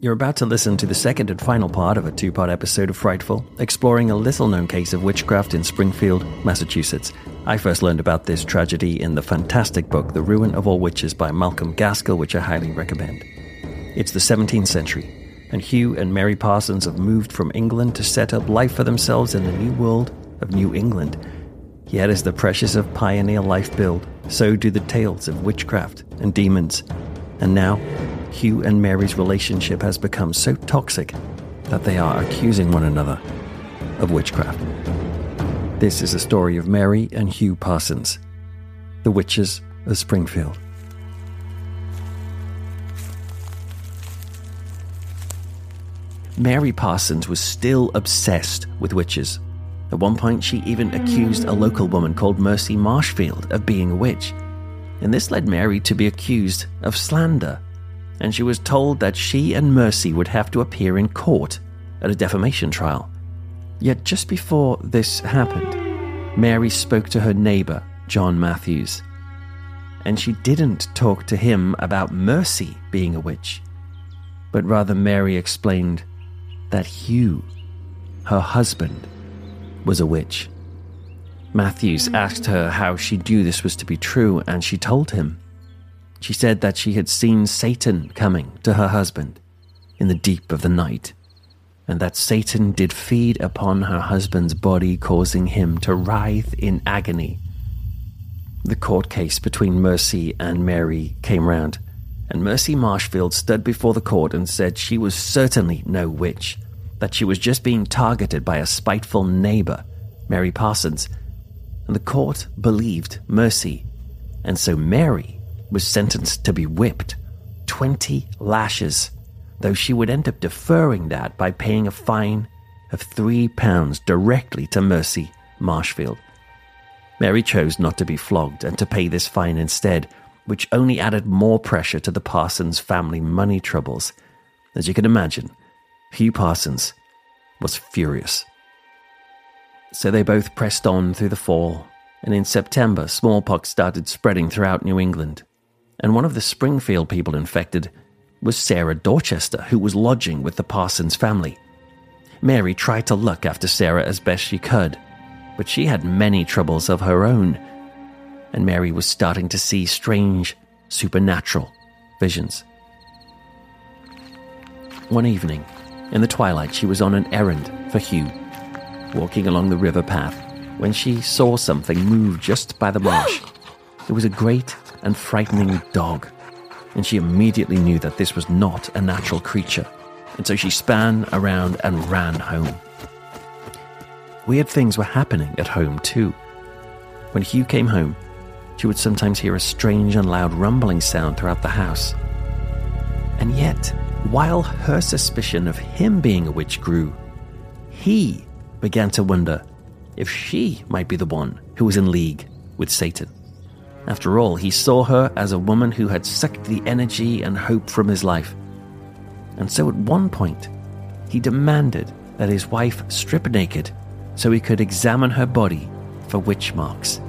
You're about to listen to the second and final part of a two part episode of Frightful, exploring a little known case of witchcraft in Springfield, Massachusetts. I first learned about this tragedy in the fantastic book, The Ruin of All Witches by Malcolm Gaskill, which I highly recommend. It's the 17th century, and Hugh and Mary Parsons have moved from England to set up life for themselves in the new world of New England. Yet, as the precious of pioneer life build, so do the tales of witchcraft and demons. And now, Hugh and Mary's relationship has become so toxic that they are accusing one another of witchcraft. This is a story of Mary and Hugh Parsons, the witches of Springfield. Mary Parsons was still obsessed with witches. At one point, she even accused a local woman called Mercy Marshfield of being a witch. And this led Mary to be accused of slander. And she was told that she and Mercy would have to appear in court at a defamation trial. Yet just before this happened, Mary spoke to her neighbor, John Matthews. And she didn't talk to him about Mercy being a witch, but rather Mary explained that Hugh, her husband, was a witch. Matthews mm-hmm. asked her how she knew this was to be true, and she told him. She said that she had seen Satan coming to her husband in the deep of the night, and that Satan did feed upon her husband's body, causing him to writhe in agony. The court case between Mercy and Mary came round, and Mercy Marshfield stood before the court and said she was certainly no witch, that she was just being targeted by a spiteful neighbor, Mary Parsons. And the court believed Mercy, and so Mary was sentenced to be whipped 20 lashes, though she would end up deferring that by paying a fine of three pounds directly to Mercy Marshfield. Mary chose not to be flogged and to pay this fine instead, which only added more pressure to the Parsons family money troubles. As you can imagine, Hugh Parsons was furious. So they both pressed on through the fall, and in September, smallpox started spreading throughout New England. And one of the Springfield people infected was Sarah Dorchester, who was lodging with the Parsons family. Mary tried to look after Sarah as best she could, but she had many troubles of her own, and Mary was starting to see strange, supernatural visions. One evening, in the twilight, she was on an errand for Hugh, walking along the river path, when she saw something move just by the marsh. It was a great and frightening dog, and she immediately knew that this was not a natural creature, and so she span around and ran home. Weird things were happening at home, too. When Hugh came home, she would sometimes hear a strange and loud rumbling sound throughout the house. And yet, while her suspicion of him being a witch grew, he began to wonder if she might be the one who was in league with Satan. After all, he saw her as a woman who had sucked the energy and hope from his life. And so at one point, he demanded that his wife strip naked so he could examine her body for witch marks.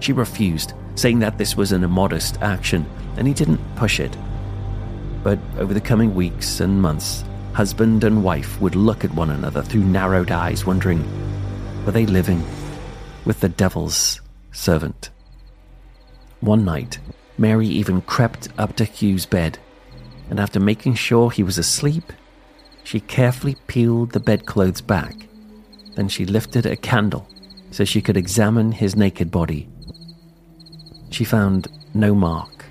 She refused, saying that this was an immodest action, and he didn't push it. But over the coming weeks and months, husband and wife would look at one another through narrowed eyes, wondering were they living with the devil's servant? One night, Mary even crept up to Hugh's bed, and after making sure he was asleep, she carefully peeled the bedclothes back. Then she lifted a candle so she could examine his naked body. She found no mark,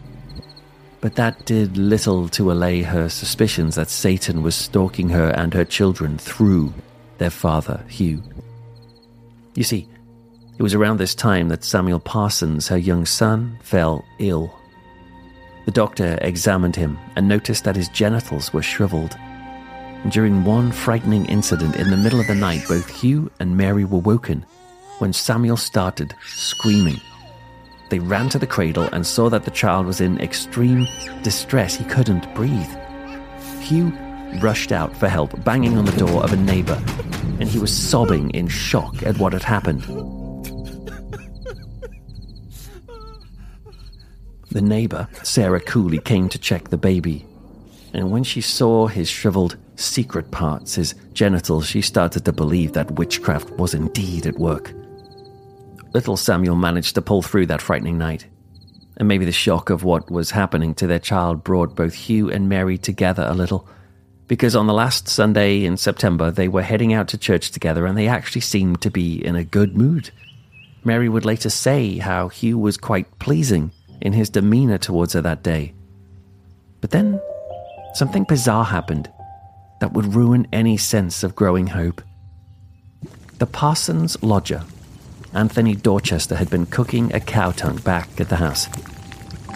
but that did little to allay her suspicions that Satan was stalking her and her children through their father, Hugh. You see, it was around this time that Samuel Parsons, her young son, fell ill. The doctor examined him and noticed that his genitals were shriveled. During one frightening incident in the middle of the night, both Hugh and Mary were woken when Samuel started screaming. They ran to the cradle and saw that the child was in extreme distress. He couldn't breathe. Hugh rushed out for help, banging on the door of a neighbor, and he was sobbing in shock at what had happened. The neighbor, Sarah Cooley, came to check the baby, and when she saw his shriveled secret parts, his genitals, she started to believe that witchcraft was indeed at work. Little Samuel managed to pull through that frightening night. And maybe the shock of what was happening to their child brought both Hugh and Mary together a little. Because on the last Sunday in September, they were heading out to church together and they actually seemed to be in a good mood. Mary would later say how Hugh was quite pleasing in his demeanor towards her that day. But then something bizarre happened that would ruin any sense of growing hope. The parson's lodger Anthony Dorchester had been cooking a cow tongue back at the house.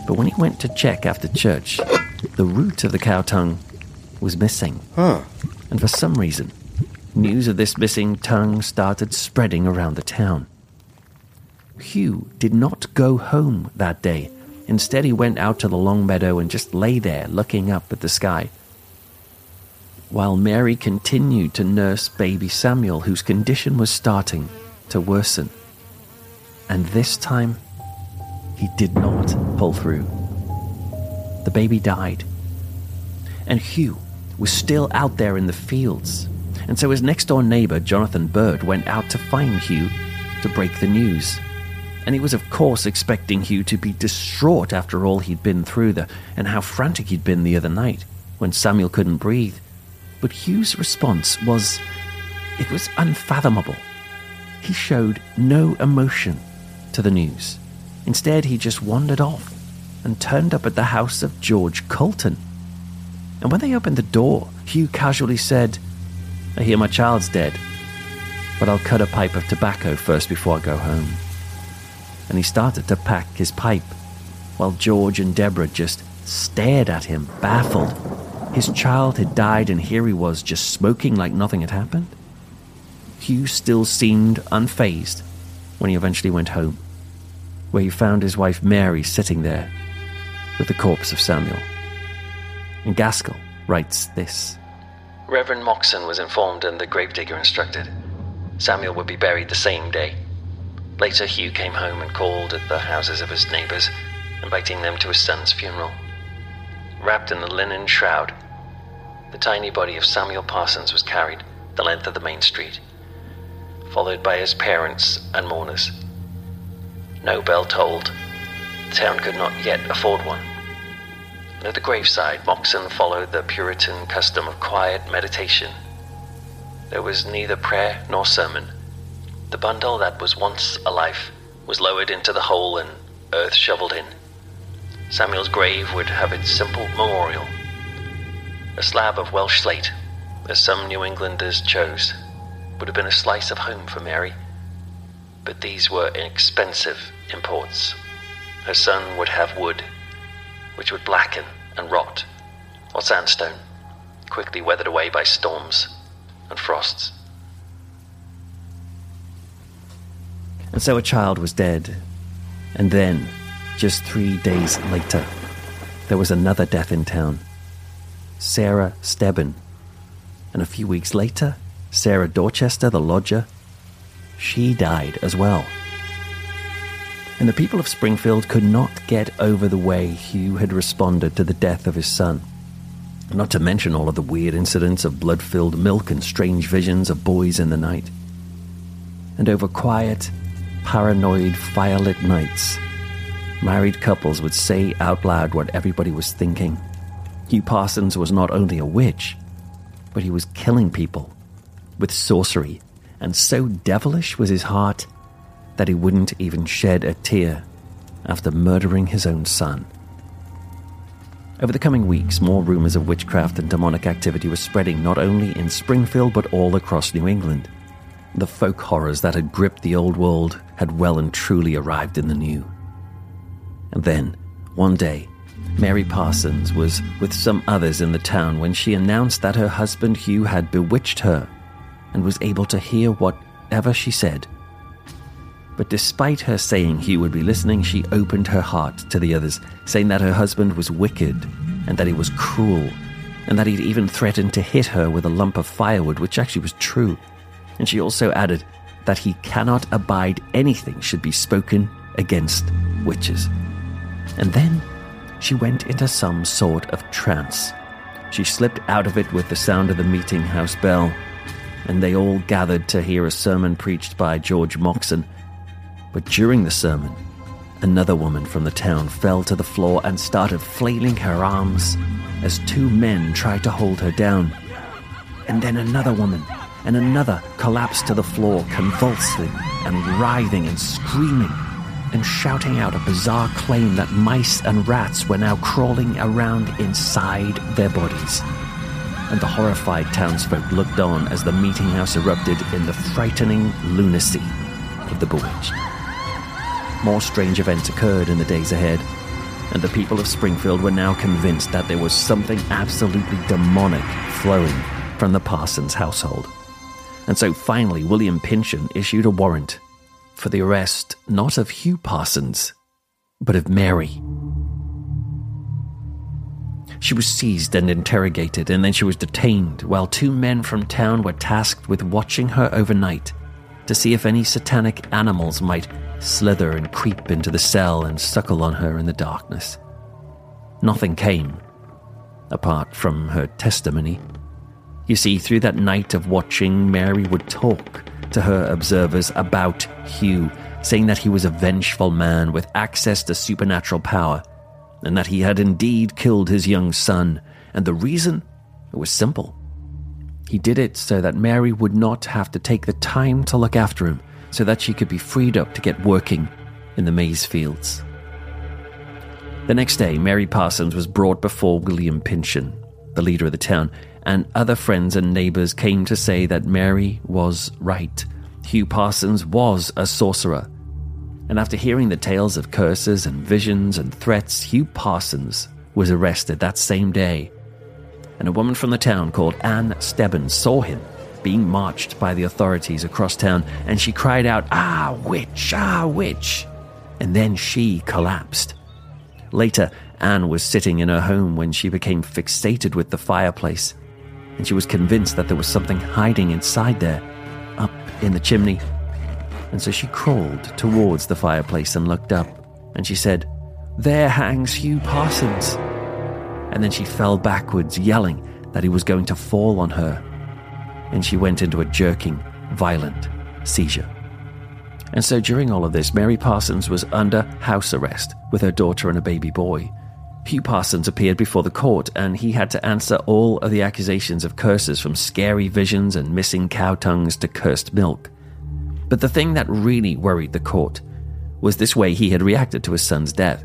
But when he went to check after church, the root of the cow tongue was missing. Huh. And for some reason, news of this missing tongue started spreading around the town. Hugh did not go home that day. Instead, he went out to the long meadow and just lay there looking up at the sky. While Mary continued to nurse baby Samuel, whose condition was starting to worsen. And this time, he did not pull through. The baby died. And Hugh was still out there in the fields. And so his next door neighbor, Jonathan Bird, went out to find Hugh to break the news. And he was, of course, expecting Hugh to be distraught after all he'd been through the, and how frantic he'd been the other night when Samuel couldn't breathe. But Hugh's response was it was unfathomable. He showed no emotion to the news. Instead, he just wandered off and turned up at the house of George Colton. And when they opened the door, Hugh casually said, I hear my child's dead, but I'll cut a pipe of tobacco first before I go home. And he started to pack his pipe, while George and Deborah just stared at him, baffled. His child had died, and here he was just smoking like nothing had happened. Hugh still seemed unfazed when he eventually went home, where he found his wife Mary sitting there with the corpse of Samuel. And Gaskill writes this Reverend Moxon was informed and the gravedigger instructed. Samuel would be buried the same day. Later, Hugh came home and called at the houses of his neighbors, inviting them to his son's funeral. Wrapped in a linen shroud, the tiny body of Samuel Parsons was carried the length of the main street followed by his parents and mourners. No bell tolled. The town could not yet afford one. And at the graveside, Moxon followed the Puritan custom of quiet meditation. There was neither prayer nor sermon. The bundle that was once a life was lowered into the hole and earth shoveled in. Samuel's grave would have its simple memorial a slab of Welsh slate, as some New Englanders chose would have been a slice of home for Mary. But these were inexpensive imports. Her son would have wood, which would blacken and rot, or sandstone, quickly weathered away by storms and frosts. And so a child was dead. And then, just three days later, there was another death in town. Sarah Stebbin. And a few weeks later, Sarah Dorchester, the lodger, she died as well. And the people of Springfield could not get over the way Hugh had responded to the death of his son. Not to mention all of the weird incidents of blood filled milk and strange visions of boys in the night. And over quiet, paranoid, firelit nights, married couples would say out loud what everybody was thinking. Hugh Parsons was not only a witch, but he was killing people with sorcery, and so devilish was his heart that he wouldn't even shed a tear after murdering his own son. Over the coming weeks, more rumors of witchcraft and demonic activity were spreading not only in Springfield but all across New England. The folk horrors that had gripped the old world had well and truly arrived in the new. And then, one day, Mary Parsons was with some others in the town when she announced that her husband Hugh had bewitched her and was able to hear whatever she said. But despite her saying Hugh would be listening, she opened her heart to the others, saying that her husband was wicked and that he was cruel, and that he'd even threatened to hit her with a lump of firewood, which actually was true. And she also added that he cannot abide anything should be spoken against witches. And then she went into some sort of trance. She slipped out of it with the sound of the meeting house bell, and they all gathered to hear a sermon preached by George Moxon. But during the sermon, another woman from the town fell to the floor and started flailing her arms as two men tried to hold her down. And then another woman and another collapsed to the floor, convulsing and writhing and screaming and shouting out a bizarre claim that mice and rats were now crawling around inside their bodies. And the horrified townsfolk looked on as the meeting house erupted in the frightening lunacy of the bewitched. More strange events occurred in the days ahead, and the people of Springfield were now convinced that there was something absolutely demonic flowing from the Parsons household. And so finally, William Pynchon issued a warrant for the arrest not of Hugh Parsons, but of Mary. She was seized and interrogated, and then she was detained, while two men from town were tasked with watching her overnight to see if any satanic animals might slither and creep into the cell and suckle on her in the darkness. Nothing came, apart from her testimony. You see, through that night of watching, Mary would talk to her observers about Hugh, saying that he was a vengeful man with access to supernatural power, and that he had indeed killed his young son. And the reason? It was simple. He did it so that Mary would not have to take the time to look after him, so that she could be freed up to get working in the maize fields. The next day, Mary Parsons was brought before William Pynchon, the leader of the town, and other friends and neighbors came to say that Mary was right. Hugh Parsons was a sorcerer. And after hearing the tales of curses and visions and threats, Hugh Parsons was arrested that same day. And a woman from the town called Anne Stebbins saw him being marched by the authorities across town, and she cried out, Ah, witch, ah, witch! And then she collapsed. Later, Anne was sitting in her home when she became fixated with the fireplace and she was convinced that there was something hiding inside there, up in the chimney. And so she crawled towards the fireplace and looked up, and she said, There hangs Hugh Parsons. And then she fell backwards, yelling that he was going to fall on her. And she went into a jerking, violent seizure. And so during all of this, Mary Parsons was under house arrest with her daughter and a baby boy. Hugh Parsons appeared before the court and he had to answer all of the accusations of curses from scary visions and missing cow tongues to cursed milk. But the thing that really worried the court was this way he had reacted to his son's death.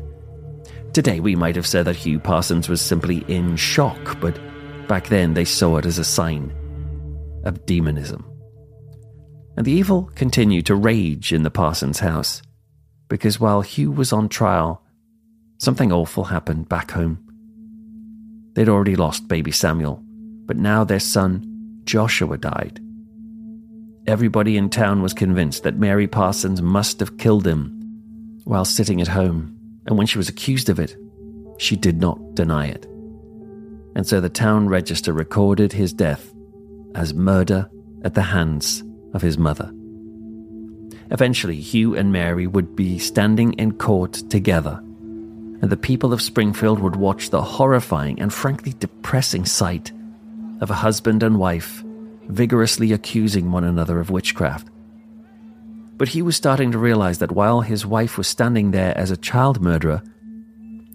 Today, we might have said that Hugh Parsons was simply in shock, but back then they saw it as a sign of demonism. And the evil continued to rage in the Parsons house, because while Hugh was on trial, Something awful happened back home. They'd already lost baby Samuel, but now their son, Joshua, died. Everybody in town was convinced that Mary Parsons must have killed him while sitting at home, and when she was accused of it, she did not deny it. and so the town register recorded his death as murder at the hands of his mother. Eventually, Hugh and Mary would be standing in court together, and the people of Springfield would watch the horrifying and frankly depressing sight of a husband and wife vigorously accusing one another of witchcraft. But he was starting to realize that while his wife was standing there as a child murderer,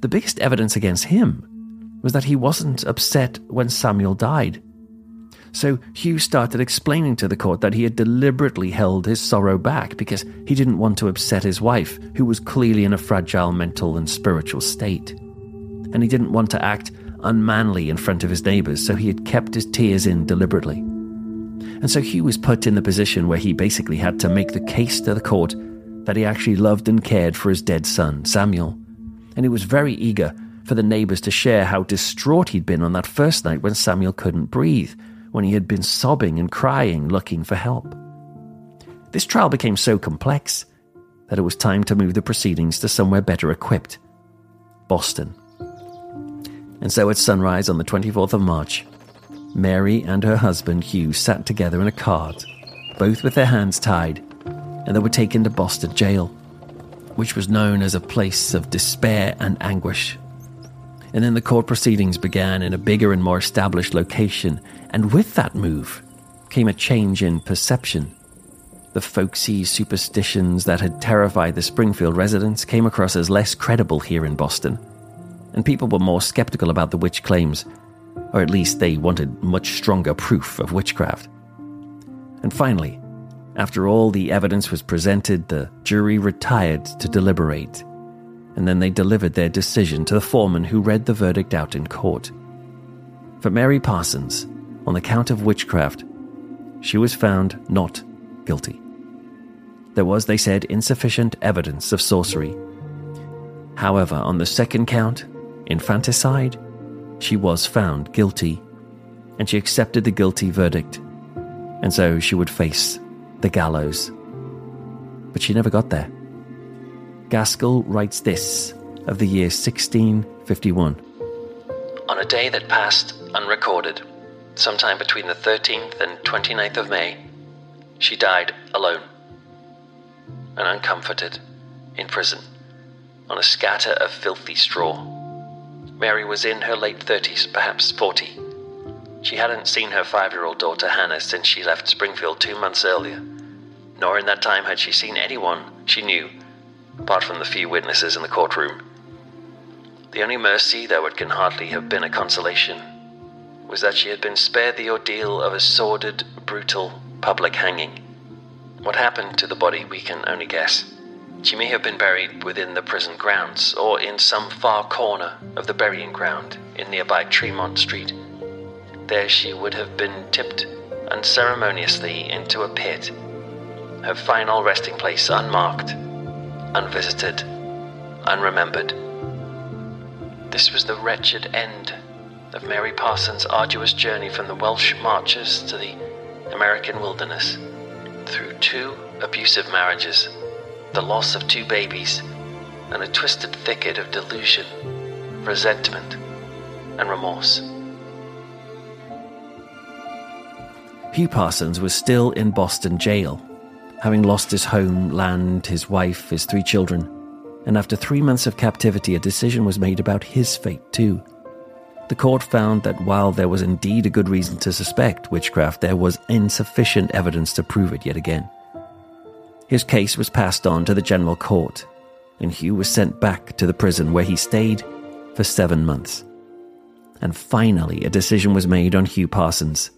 the biggest evidence against him was that he wasn't upset when Samuel died. So Hugh started explaining to the court that he had deliberately held his sorrow back because he didn't want to upset his wife, who was clearly in a fragile mental and spiritual state. And he didn't want to act unmanly in front of his neighbours, so he had kept his tears in deliberately. And so Hugh was put in the position where he basically had to make the case to the court that he actually loved and cared for his dead son, Samuel. And he was very eager for the neighbours to share how distraught he'd been on that first night when Samuel couldn't breathe when he had been sobbing and crying looking for help. This trial became so complex that it was time to move the proceedings to somewhere better equipped Boston. And so at sunrise on the 24th of March, Mary and her husband Hugh sat together in a cart, both with their hands tied, and they were taken to Boston jail, which was known as a place of despair and anguish and then the court proceedings began in a bigger and more established location. And with that move came a change in perception. The folksy superstitions that had terrified the Springfield residents came across as less credible here in Boston. And people were more skeptical about the witch claims, or at least they wanted much stronger proof of witchcraft. And finally, after all the evidence was presented, the jury retired to deliberate and then they delivered their decision to the foreman who read the verdict out in court. For Mary Parsons, on the count of witchcraft, she was found not guilty. There was, they said, insufficient evidence of sorcery. However, on the second count, infanticide, she was found guilty, and she accepted the guilty verdict, and so she would face the gallows. But she never got there. Gaskill writes this of the year 1651. On a day that passed unrecorded, sometime between the 13th and 29th of May, she died alone and uncomforted in prison on a scatter of filthy straw. Mary was in her late 30s, perhaps 40. She hadn't seen her five year old daughter Hannah since she left Springfield two months earlier, nor in that time had she seen anyone she knew apart from the few witnesses in the courtroom. The only mercy, though it can hardly have been a consolation, was that she had been spared the ordeal of a sordid, brutal public hanging. What happened to the body, we can only guess. She may have been buried within the prison grounds, or in some far corner of the burying ground in nearby Tremont Street. There she would have been tipped unceremoniously into a pit, her final resting place unmarked unvisited, unremembered. This was the wretched end of Mary Parsons' arduous journey from the Welsh marches to the American wilderness. Through two abusive marriages, the loss of two babies, and a twisted thicket of delusion, resentment, and remorse. Hugh Parsons was still in Boston jail having lost his home, land, his wife, his three children. And after three months of captivity, a decision was made about his fate, too. The court found that while there was indeed a good reason to suspect witchcraft, there was insufficient evidence to prove it yet again. His case was passed on to the general court, and Hugh was sent back to the prison where he stayed for seven months. And finally, a decision was made on Hugh Parsons.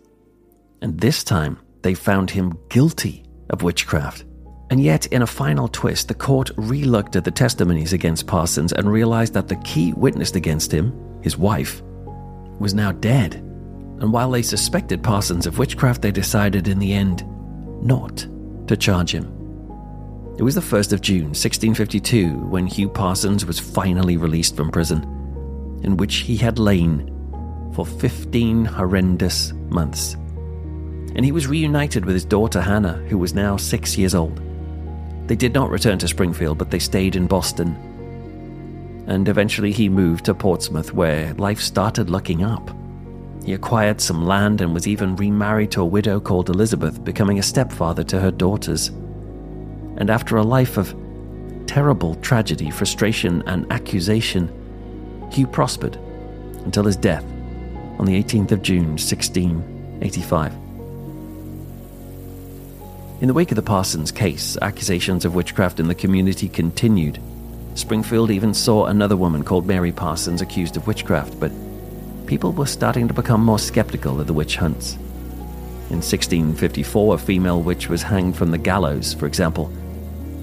And this time, they found him guilty of witchcraft. And yet, in a final twist, the court re looked at the testimonies against Parsons and realized that the key witness against him, his wife, was now dead. And while they suspected Parsons of witchcraft, they decided in the end not to charge him. It was the 1st of June, 1652, when Hugh Parsons was finally released from prison, in which he had lain for 15 horrendous months and he was reunited with his daughter Hannah, who was now six years old. They did not return to Springfield, but they stayed in Boston. And eventually he moved to Portsmouth, where life started looking up He acquired some land and was even remarried to a widow called Elizabeth, becoming a stepfather to her daughters. And after a life of terrible tragedy, frustration, and accusation, Hugh prospered until his death on the 18th of June, 1685. In the wake of the Parsons case, accusations of witchcraft in the community continued. Springfield even saw another woman called Mary Parsons accused of witchcraft, but people were starting to become more skeptical of the witch hunts. In 1654, a female witch was hanged from the gallows, for example,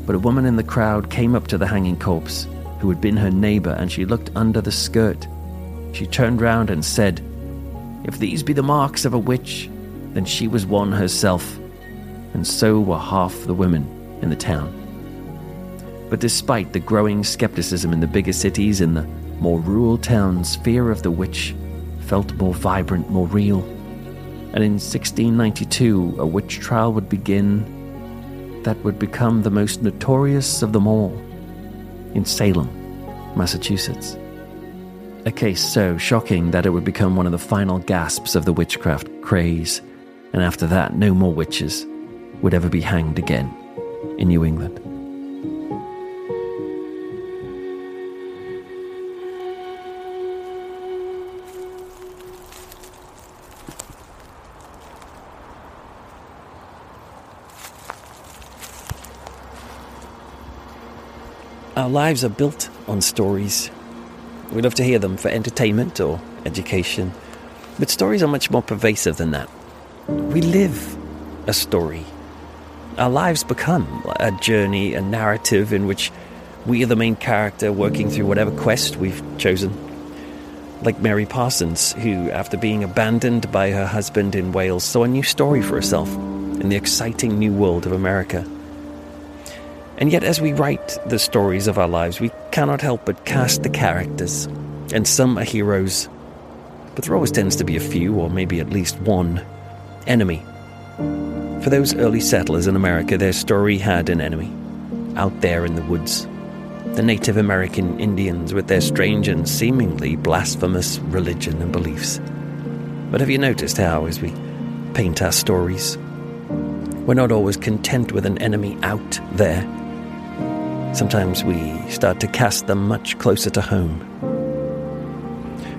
but a woman in the crowd came up to the hanging corpse, who had been her neighbor, and she looked under the skirt. She turned round and said, If these be the marks of a witch, then she was one herself, and so were half the women in the town. But despite the growing skepticism in the bigger cities, in the more rural towns, fear of the witch felt more vibrant, more real. And in 1692, a witch trial would begin that would become the most notorious of them all in Salem, Massachusetts. A case so shocking that it would become one of the final gasps of the witchcraft craze, and after that, no more witches would ever be hanged again in New England. Our lives are built on stories. We love to hear them for entertainment or education, but stories are much more pervasive than that. We live a story. Our lives become a journey, a narrative in which we are the main character working through whatever quest we've chosen. Like Mary Parsons, who, after being abandoned by her husband in Wales, saw a new story for herself in the exciting new world of America. And yet, as we write the stories of our lives, we cannot help but cast the characters. And some are heroes, but there always tends to be a few, or maybe at least one, enemy. For those early settlers in America, their story had an enemy out there in the woods. The Native American Indians with their strange and seemingly blasphemous religion and beliefs. But have you noticed how, as we paint our stories, we're not always content with an enemy out there? Sometimes we start to cast them much closer to home.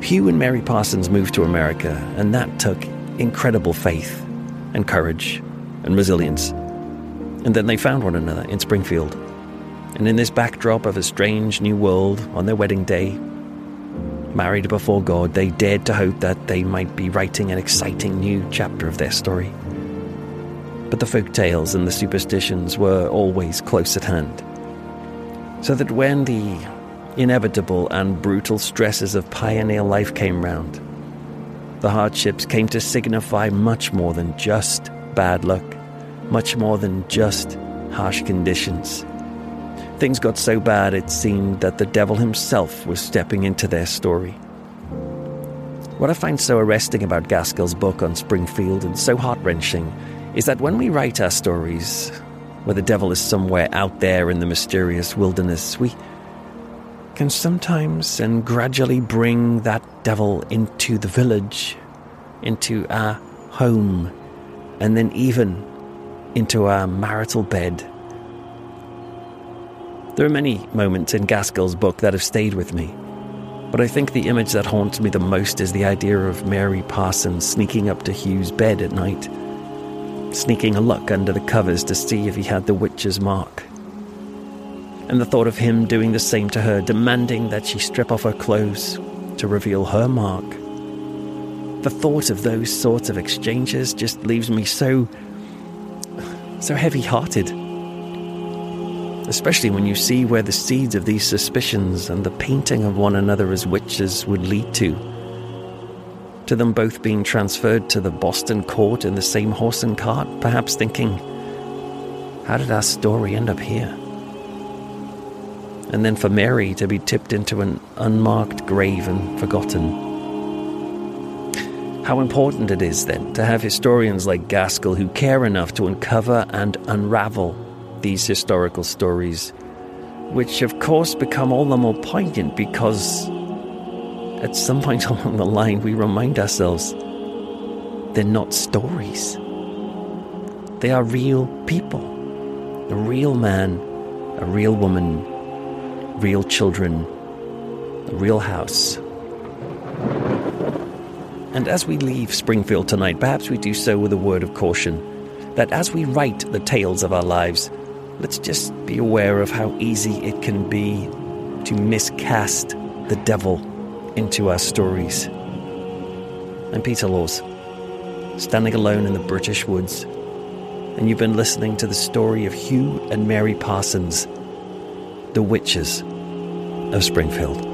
Hugh and Mary Parsons moved to America, and that took incredible faith and courage and resilience. And then they found one another in Springfield. And in this backdrop of a strange new world on their wedding day, married before God, they dared to hope that they might be writing an exciting new chapter of their story. But the folk tales and the superstitions were always close at hand so that when the inevitable and brutal stresses of pioneer life came round, the hardships came to signify much more than just bad luck, much more than just harsh conditions. Things got so bad it seemed that the devil himself was stepping into their story. What I find so arresting about Gaskill's book on Springfield and so heart wrenching is that when we write our stories, where the devil is somewhere out there in the mysterious wilderness, we can sometimes and gradually bring that devil into the village, into our home, and then even into our marital bed. There are many moments in Gaskill's book that have stayed with me, but I think the image that haunts me the most is the idea of Mary Parsons sneaking up to Hugh's bed at night sneaking a look under the covers to see if he had the witch's mark. And the thought of him doing the same to her, demanding that she strip off her clothes to reveal her mark. The thought of those sorts of exchanges just leaves me so. So heavy hearted. Especially when you see where the seeds of these suspicions and the painting of one another as witches would lead to to them both being transferred to the Boston court in the same horse and cart, perhaps thinking, how did our story end up here? And then for Mary to be tipped into an unmarked grave and forgotten. How important it is, then, to have historians like Gaskill who care enough to uncover and unravel these historical stories, which of course become all the more poignant because at some point along the line, we remind ourselves they're not stories. They are real people. A real man, a real woman, real children, a real house. And as we leave Springfield tonight, perhaps we do so with a word of caution that as we write the tales of our lives, let's just be aware of how easy it can be to miscast the devil into our stories. I'm Peter Laws, standing alone in the British woods, and you've been listening to the story of Hugh and Mary Parsons, the witches of Springfield.